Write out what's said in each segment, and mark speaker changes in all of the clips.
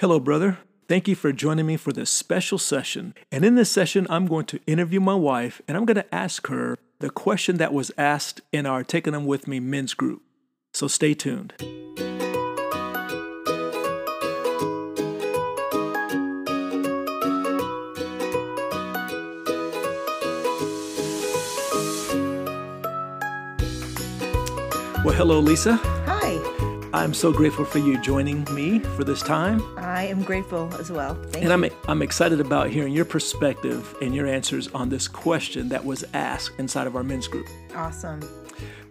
Speaker 1: Hello, brother. Thank you for joining me for this special session. And in this session, I'm going to interview my wife and I'm going to ask her the question that was asked in our Taking Them With Me men's group. So stay tuned. Well, hello, Lisa.
Speaker 2: Hi.
Speaker 1: I'm so grateful for you joining me for this time.
Speaker 2: I am grateful as well. Thank
Speaker 1: And
Speaker 2: you.
Speaker 1: I'm, I'm excited about hearing your perspective and your answers on this question that was asked inside of our men's group.
Speaker 2: awesome.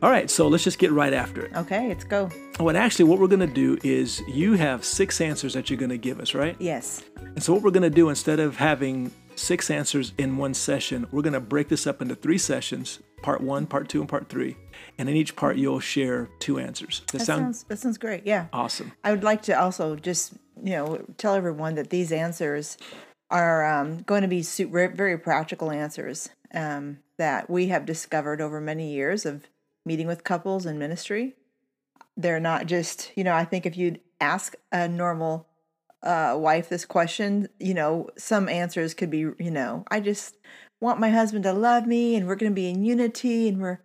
Speaker 1: All right, so let's just get right after it.
Speaker 2: Okay, let's go.
Speaker 1: Oh, and actually, what we're going to do is you have six answers that you're going to give us, right?
Speaker 2: Yes.
Speaker 1: And so, what we're going to do instead of having six answers in one session, we're going to break this up into three sessions part one, part two, and part three. And in each part, you'll share two answers. Does
Speaker 2: That
Speaker 1: sound
Speaker 2: sounds that sounds great. Yeah.
Speaker 1: awesome?
Speaker 2: I would like to also just, you know, tell everyone that these answers are um, going to be very practical answers um, that we have discovered over many years of meeting with couples in ministry. They're not just, you know, I think if you'd ask a normal uh, wife this question, you know, some answers could be, you know, I just want my husband to love me and we're going to be in unity and we're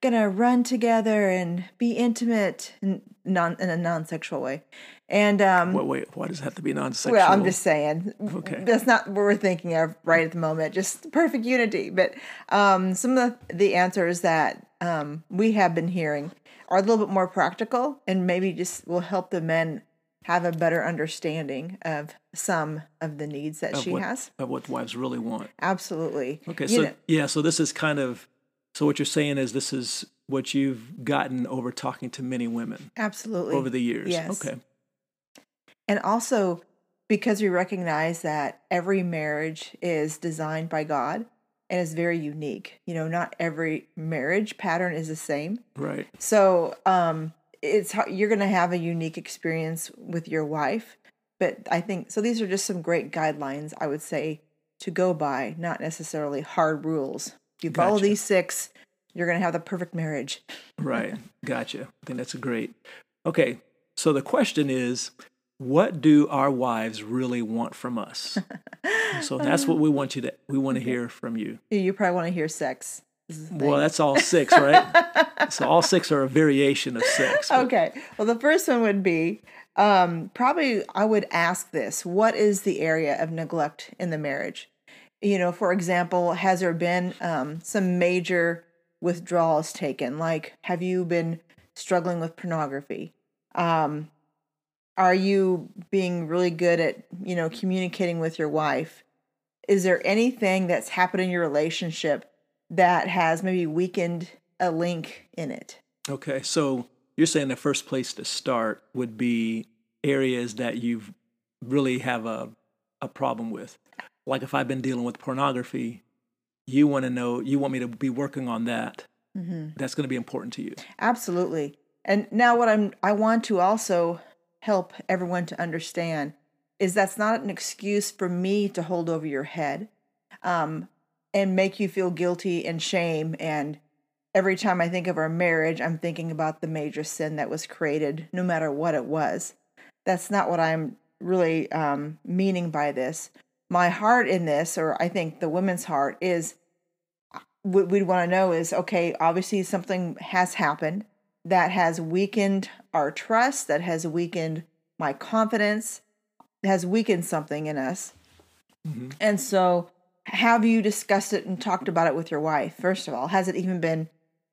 Speaker 2: going to run together and be intimate and non in a non-sexual way. And um
Speaker 1: Wait, wait, why does it have to be non sexual?
Speaker 2: well, I'm just saying
Speaker 1: Okay.
Speaker 2: that's not what we're thinking of right at the moment. Just perfect unity. But um, some of the, the answers that um, we have been hearing are a little bit more practical, and maybe just will help the men have a better understanding of some of the needs that
Speaker 1: of
Speaker 2: she
Speaker 1: what,
Speaker 2: has.
Speaker 1: of what wives really want.
Speaker 2: Absolutely.
Speaker 1: Okay,
Speaker 2: You
Speaker 1: so
Speaker 2: know-
Speaker 1: yeah, so this is kind of so what you're saying is this is what you've gotten over talking to many women
Speaker 2: absolutely
Speaker 1: over the years.
Speaker 2: Yes.
Speaker 1: Okay.
Speaker 2: And also because we recognize that every marriage is designed by God and is very unique. You know, not every marriage pattern is the same.
Speaker 1: Right.
Speaker 2: So, um it's you're going to have a unique experience with your wife, but I think so these are just some great guidelines I would say to go by, not necessarily hard rules. If you follow
Speaker 1: Gotcha.
Speaker 2: these 6, you're going to have the perfect marriage.
Speaker 1: Right. Gotcha. I think that's great. Okay. So the question is, what do our wives really want from us? so that's what we want you to we want to hear from you.
Speaker 2: You probably want to hear sex.
Speaker 1: Well, that's all six, right? so all six are a variation of six. but-
Speaker 2: Okay. Well, the first one would be um, probably I would ask this What is the area of neglect in the marriage? You know, for example, has there been um, some major withdrawals taken? Like, have you been struggling with pornography? Um, are you being really good at, you know, communicating with your wife? Is there anything that's happened in your relationship that has maybe weakened a link in it?
Speaker 1: Okay, so you're saying the first place to start would be areas that you've really have a a problem with. Like if I've been dealing with pornography, you want to know, you want me to be working on that.
Speaker 2: Mm-hmm.
Speaker 1: That's going to be important to you.
Speaker 2: Absolutely. And now what I'm I want to also help everyone to understand is that's not an excuse for me to hold over your head um and make you feel guilty and shame and every time I think of our marriage I'm thinking about the major sin that was created no matter what it was. That's not what I'm really um meaning by this. My heart in this or I think the woman's heart is what we'd want to know is okay, obviously something has happened that has weakened our trust, that has weakened my confidence, has weakened something in us.
Speaker 1: Mhm.
Speaker 2: And so, have you discussed it and talked about it with your wife? First of all, has it even been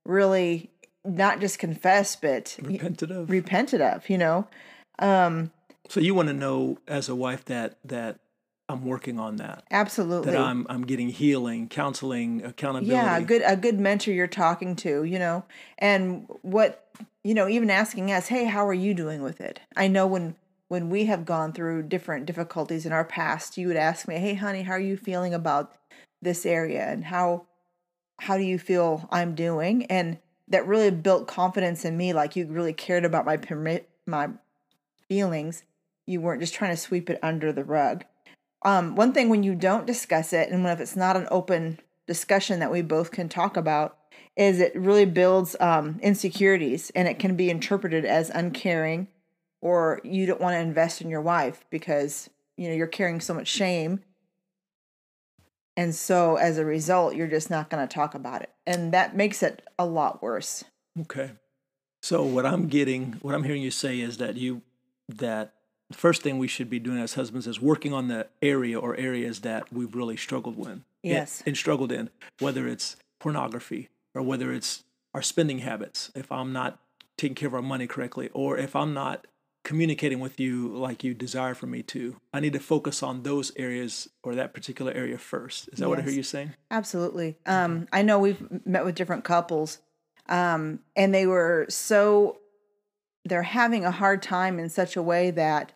Speaker 2: really not just confessed, but
Speaker 1: Repented of.
Speaker 2: repented of? You know, um,
Speaker 1: so you want to know as a wife that that I'm working on that.
Speaker 2: absolutely.
Speaker 1: That I'm I'm getting healing, counseling, accountability.
Speaker 2: Yeah, a good a good mentor you're talking to, you know. And what you know, even asking us, "Hey, how are you doing with it?" I know when when we have gone through different difficulties in our past, you would ask me, "Hey, honey, how are you feeling about this area and how how do you feel I'm doing?" And that really built confidence in me like you really cared about my permit my feelings. You weren't just trying to sweep it under the rug. Um, one thing when you don't discuss it, and if it's not an open discussion that we both can talk about, is it really builds um, insecurities, and it can be interpreted as uncaring, or you don't want to invest in your wife because you know you're carrying so much shame and so as a result you're just not going to talk about it and that makes it a lot worse
Speaker 1: Okay. So what I'm getting, what I'm hearing you say is that you that the first thing we should be doing as husbands is working on the area or areas that we've really struggled with.
Speaker 2: Yes.
Speaker 1: And struggled in, whether it's pornography or whether it's our spending habits, if I'm not taking care of our money correctly, or if I'm not communicating with you like you desire for me to. I need to focus on those areas or that particular area first. Is that what I hear you saying?
Speaker 2: Absolutely. Um, I know we've met with different couples, um, and they were so they're having a hard time in such a way that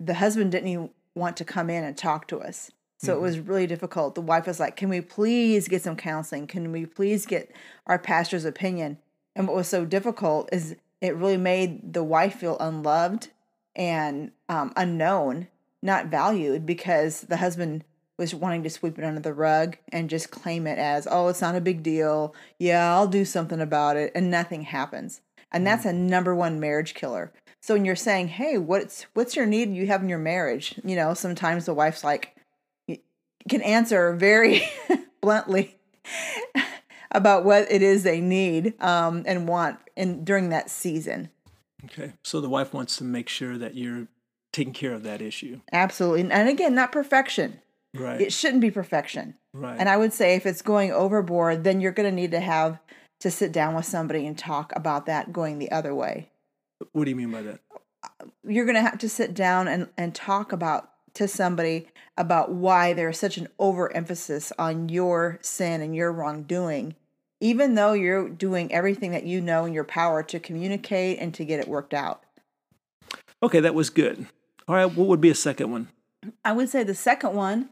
Speaker 2: the husband didn't even want to come in and talk to us. So it was really difficult. The wife was like, "Can we please get some counseling? Can we please get our pastor's opinion?" And what was so difficult is it really made the wife feel unloved and um, unknown, not valued, because the husband was wanting to sweep it under the rug and just claim it as, oh, it's not a big deal. Yeah, I'll do something about it. And nothing happens. And that's a number one marriage killer. So when you're saying, hey, what's what's your need you have in your marriage? You know, sometimes the wife's like can answer very bluntly about what it is they need um, and want in during that season.
Speaker 1: Okay. So the wife wants to make sure that you're taking care of that issue.
Speaker 2: Absolutely. And again, not perfection.
Speaker 1: Right.
Speaker 2: It shouldn't be perfection.
Speaker 1: right.
Speaker 2: And I would say if it's going overboard, then you're going to need to have to sit down with somebody and talk about that going the other way.
Speaker 1: what do you mean by that?
Speaker 2: You're going to have to sit down and, and talk about to somebody about why there's such an overemphasis on your sin and your wrongdoing, even though you're doing everything that you know in your power to communicate and to get it worked out.
Speaker 1: Okay, that was good. All right, what would be a second one?
Speaker 2: I would say the second one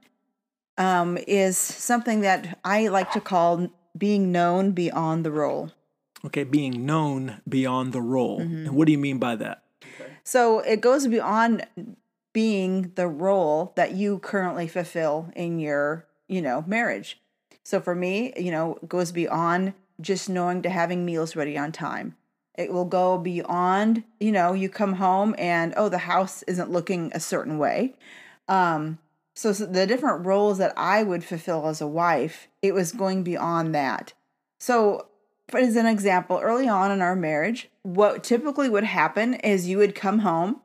Speaker 2: um, is something that I like to call being known beyond the role.
Speaker 1: Okay, being known beyond the role. And what do you mean by that?
Speaker 2: So it goes beyond being the role that you currently fulfill in your, you know, marriage. So for me, you know, goes beyond just knowing to having meals ready on time. It will go beyond, you know, you come home and oh, the house isn't looking a certain way. Um, so, the different roles that I would fulfill as a wife, it was going beyond that. So, as an example, early on in our marriage, what typically would happen is you would come home,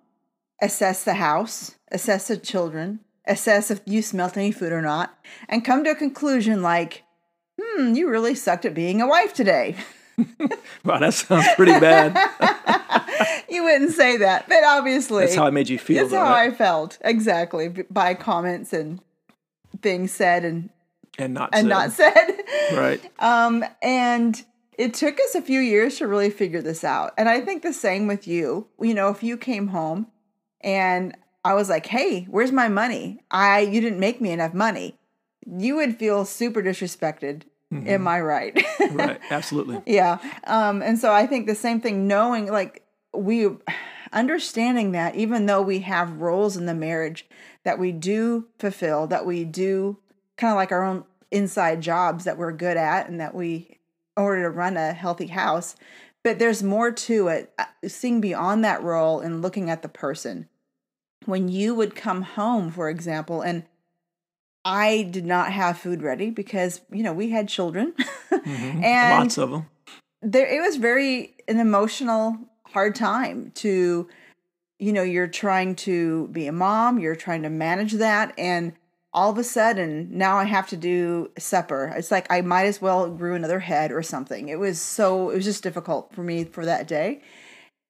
Speaker 2: assess the house, assess the children, assess if you smelt any food or not, and come to a conclusion like, hmm, you really sucked at being a wife today.
Speaker 1: Wow, that sounds pretty bad.
Speaker 2: you wouldn't say that, but obviously.
Speaker 1: That's how I made you feel.
Speaker 2: That's
Speaker 1: though,
Speaker 2: how
Speaker 1: right?
Speaker 2: I felt exactly by comments and things said and
Speaker 1: and not
Speaker 2: and
Speaker 1: said.
Speaker 2: not said.
Speaker 1: right.
Speaker 2: Um, and it took us a few years to really figure this out. And I think the same with you. You know, if you came home and I was like, "Hey, where's my money? I you didn't make me enough money." You would feel super disrespected. Am I right?
Speaker 1: Right. Absolutely.
Speaker 2: Yeah. Um, and so I think the same thing, knowing like we understanding that even though we have roles in the marriage that we do fulfill, that we do kind of like our own inside jobs that we're good at and that we in order to run a healthy house, but there's more to it. uh, Seeing beyond that role and looking at the person. When you would come home, for example, and I did not have food ready because, you know, we had children.
Speaker 1: Mhm.
Speaker 2: And-
Speaker 1: Lots of them.
Speaker 2: there it was very an emotional hard time to you know you're trying to be a mom you're trying to manage that and all of a sudden now i have to do supper it's like i might as well grew another head or something it was so it was just difficult for me for that day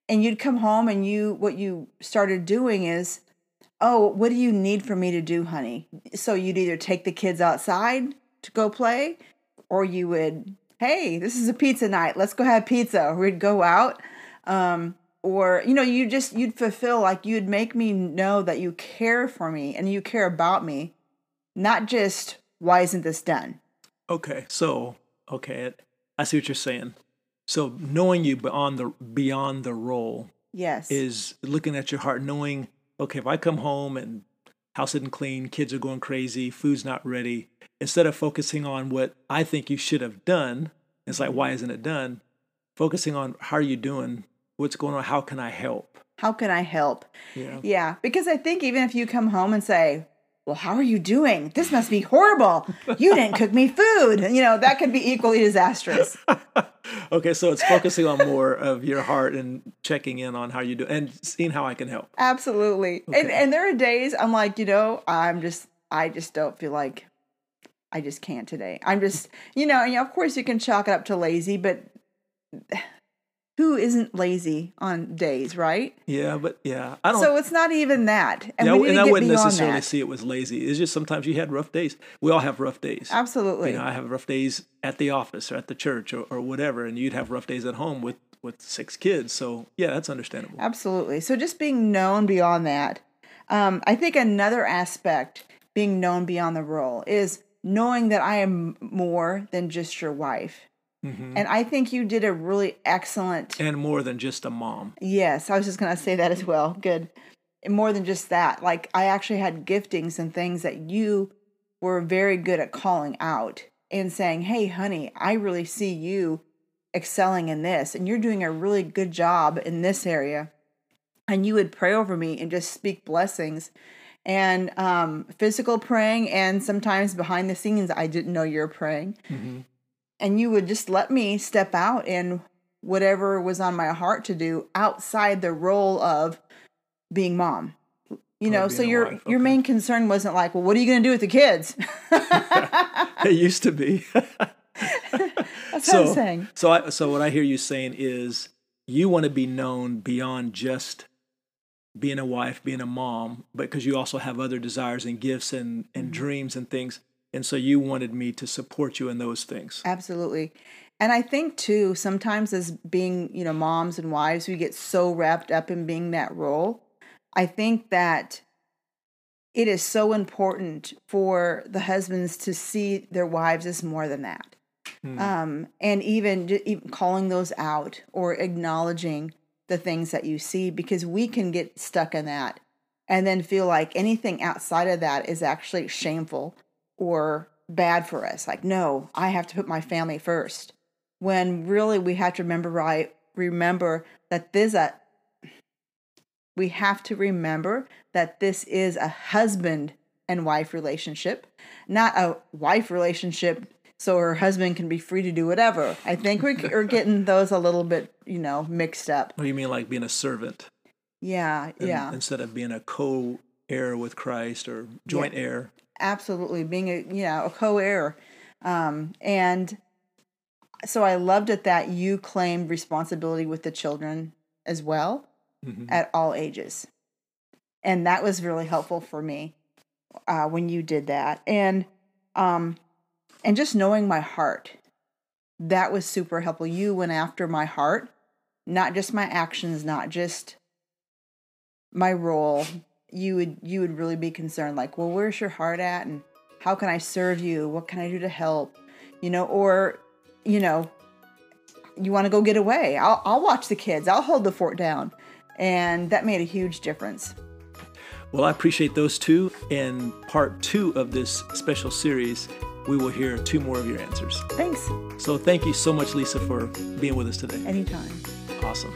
Speaker 2: and you'd come home and you what you started doing is oh what do you need for me to do honey? So you'd either take the kids outside to go play or you would hey this is a pizza night. Let's go have pizza. Or we'd go out um, or you know you just you'd fulfill like you'd make me know that you care for me and you care about me. Not just why isn't this done?
Speaker 1: Okay. So, okay, I see what you're saying. So, knowing you beyond the beyond the role
Speaker 2: yes.
Speaker 1: is looking at your heart, knowing, okay, if I come home and house isn't clean, kids are going crazy, food's not ready, instead of focusing on what I think you should have done, it's like, why isn't it done? Focusing on how are you doing what's going on? How can I help?
Speaker 2: How can I help?
Speaker 1: Yeah.
Speaker 2: Yeah, because I think even if you come home and say, well, how are you doing? This must be horrible. You didn't cook me food. You know, that could be equally disastrous.
Speaker 1: okay, so it's focusing on more of your heart and checking in on how you do and seeing how I can help.
Speaker 2: Absolutely. And and there are days I'm like, you know, I'm just I just don't feel like I just can't today. I'm just, you know, and of course you can chalk it up to lazy, but who isn't lazy on days, right?
Speaker 1: Yeah, but yeah, I don't.
Speaker 2: So it's not even that. And
Speaker 1: yeah,
Speaker 2: we need
Speaker 1: and
Speaker 2: to
Speaker 1: I
Speaker 2: get
Speaker 1: wouldn't necessarily
Speaker 2: that.
Speaker 1: see it was lazy. It's just sometimes you had rough days. We all have rough days.
Speaker 2: Absolutely.
Speaker 1: You know, I have rough days at the office or at the church or, or whatever, and you'd have rough days at home with with six kids. So yeah, that's understandable.
Speaker 2: Absolutely. So just being known beyond that. Um, I think another aspect being known beyond the role is knowing that I am more than just your wife. And I think you did a really excellent.
Speaker 1: And more than just a mom.
Speaker 2: Yes, I was just going to say that as well. Good. And more than just that, like I actually had giftings and things that you were very good at calling out and saying, "Hey, honey, I really see you excelling in this, and you're doing a really good job in this area." And you would pray over me and just speak blessings and um, physical praying, and sometimes behind the scenes, I didn't know you were praying. And you would just let me step out in whatever was on my heart to do outside the role of being mom. You know, so your
Speaker 1: wife,
Speaker 2: your main concern wasn't like, well, what are you going to do with the kids?
Speaker 1: It used to be.
Speaker 2: That's
Speaker 1: so,
Speaker 2: what I'm saying.
Speaker 1: so I, so what I hear you saying is you want to be known beyond just being a wife, being a mom, but because you also have other desires and gifts and, and mm-hmm. dreams and things. And so you wanted me to support you in those things.
Speaker 2: Absolutely. And I think too, sometimes as being, you know, moms and wives, we get so wrapped up in being that role. I think that it is so important for the husbands to see their wives as more than that. Um, and even, even calling those out or acknowledging the things that you see because we can get stuck in that and then feel like anything outside of that is actually shameful or bad for us. Like, no, I have to put my family first. When really we have to remember right remember that this a we have to remember that this is a husband and wife relationship, not a wife relationship so her husband can be free to do whatever. I think we're, getting those a little bit, you know, mixed up.
Speaker 1: What do you mean like being a servant?
Speaker 2: Yeah,
Speaker 1: and-
Speaker 2: yeah.
Speaker 1: Instead of being a co heir with Christ or joint heir.
Speaker 2: Absolutely being a you know a co-heir um and so i loved it that you claimed responsibility with the children as well
Speaker 1: Mhm.
Speaker 2: at all ages. And that was really helpful for me uh, when you did that. And um and just knowing my heart that was super helpful. You went after my heart not just my actions not just my role you would you would really be concerned like well where's your heart at? And how can i serve you? What can i do to help? You know or you know you want to go get away? I'll, I'll watch the kids. I'll hold the fort down. And that made a huge difference.
Speaker 1: Well, I appreciate those two. and part two of this special series, we will hear two more of your answers.
Speaker 2: thanks.
Speaker 1: So thank you so much, Lisa, for being with us today.
Speaker 2: anytime.
Speaker 1: Awesome.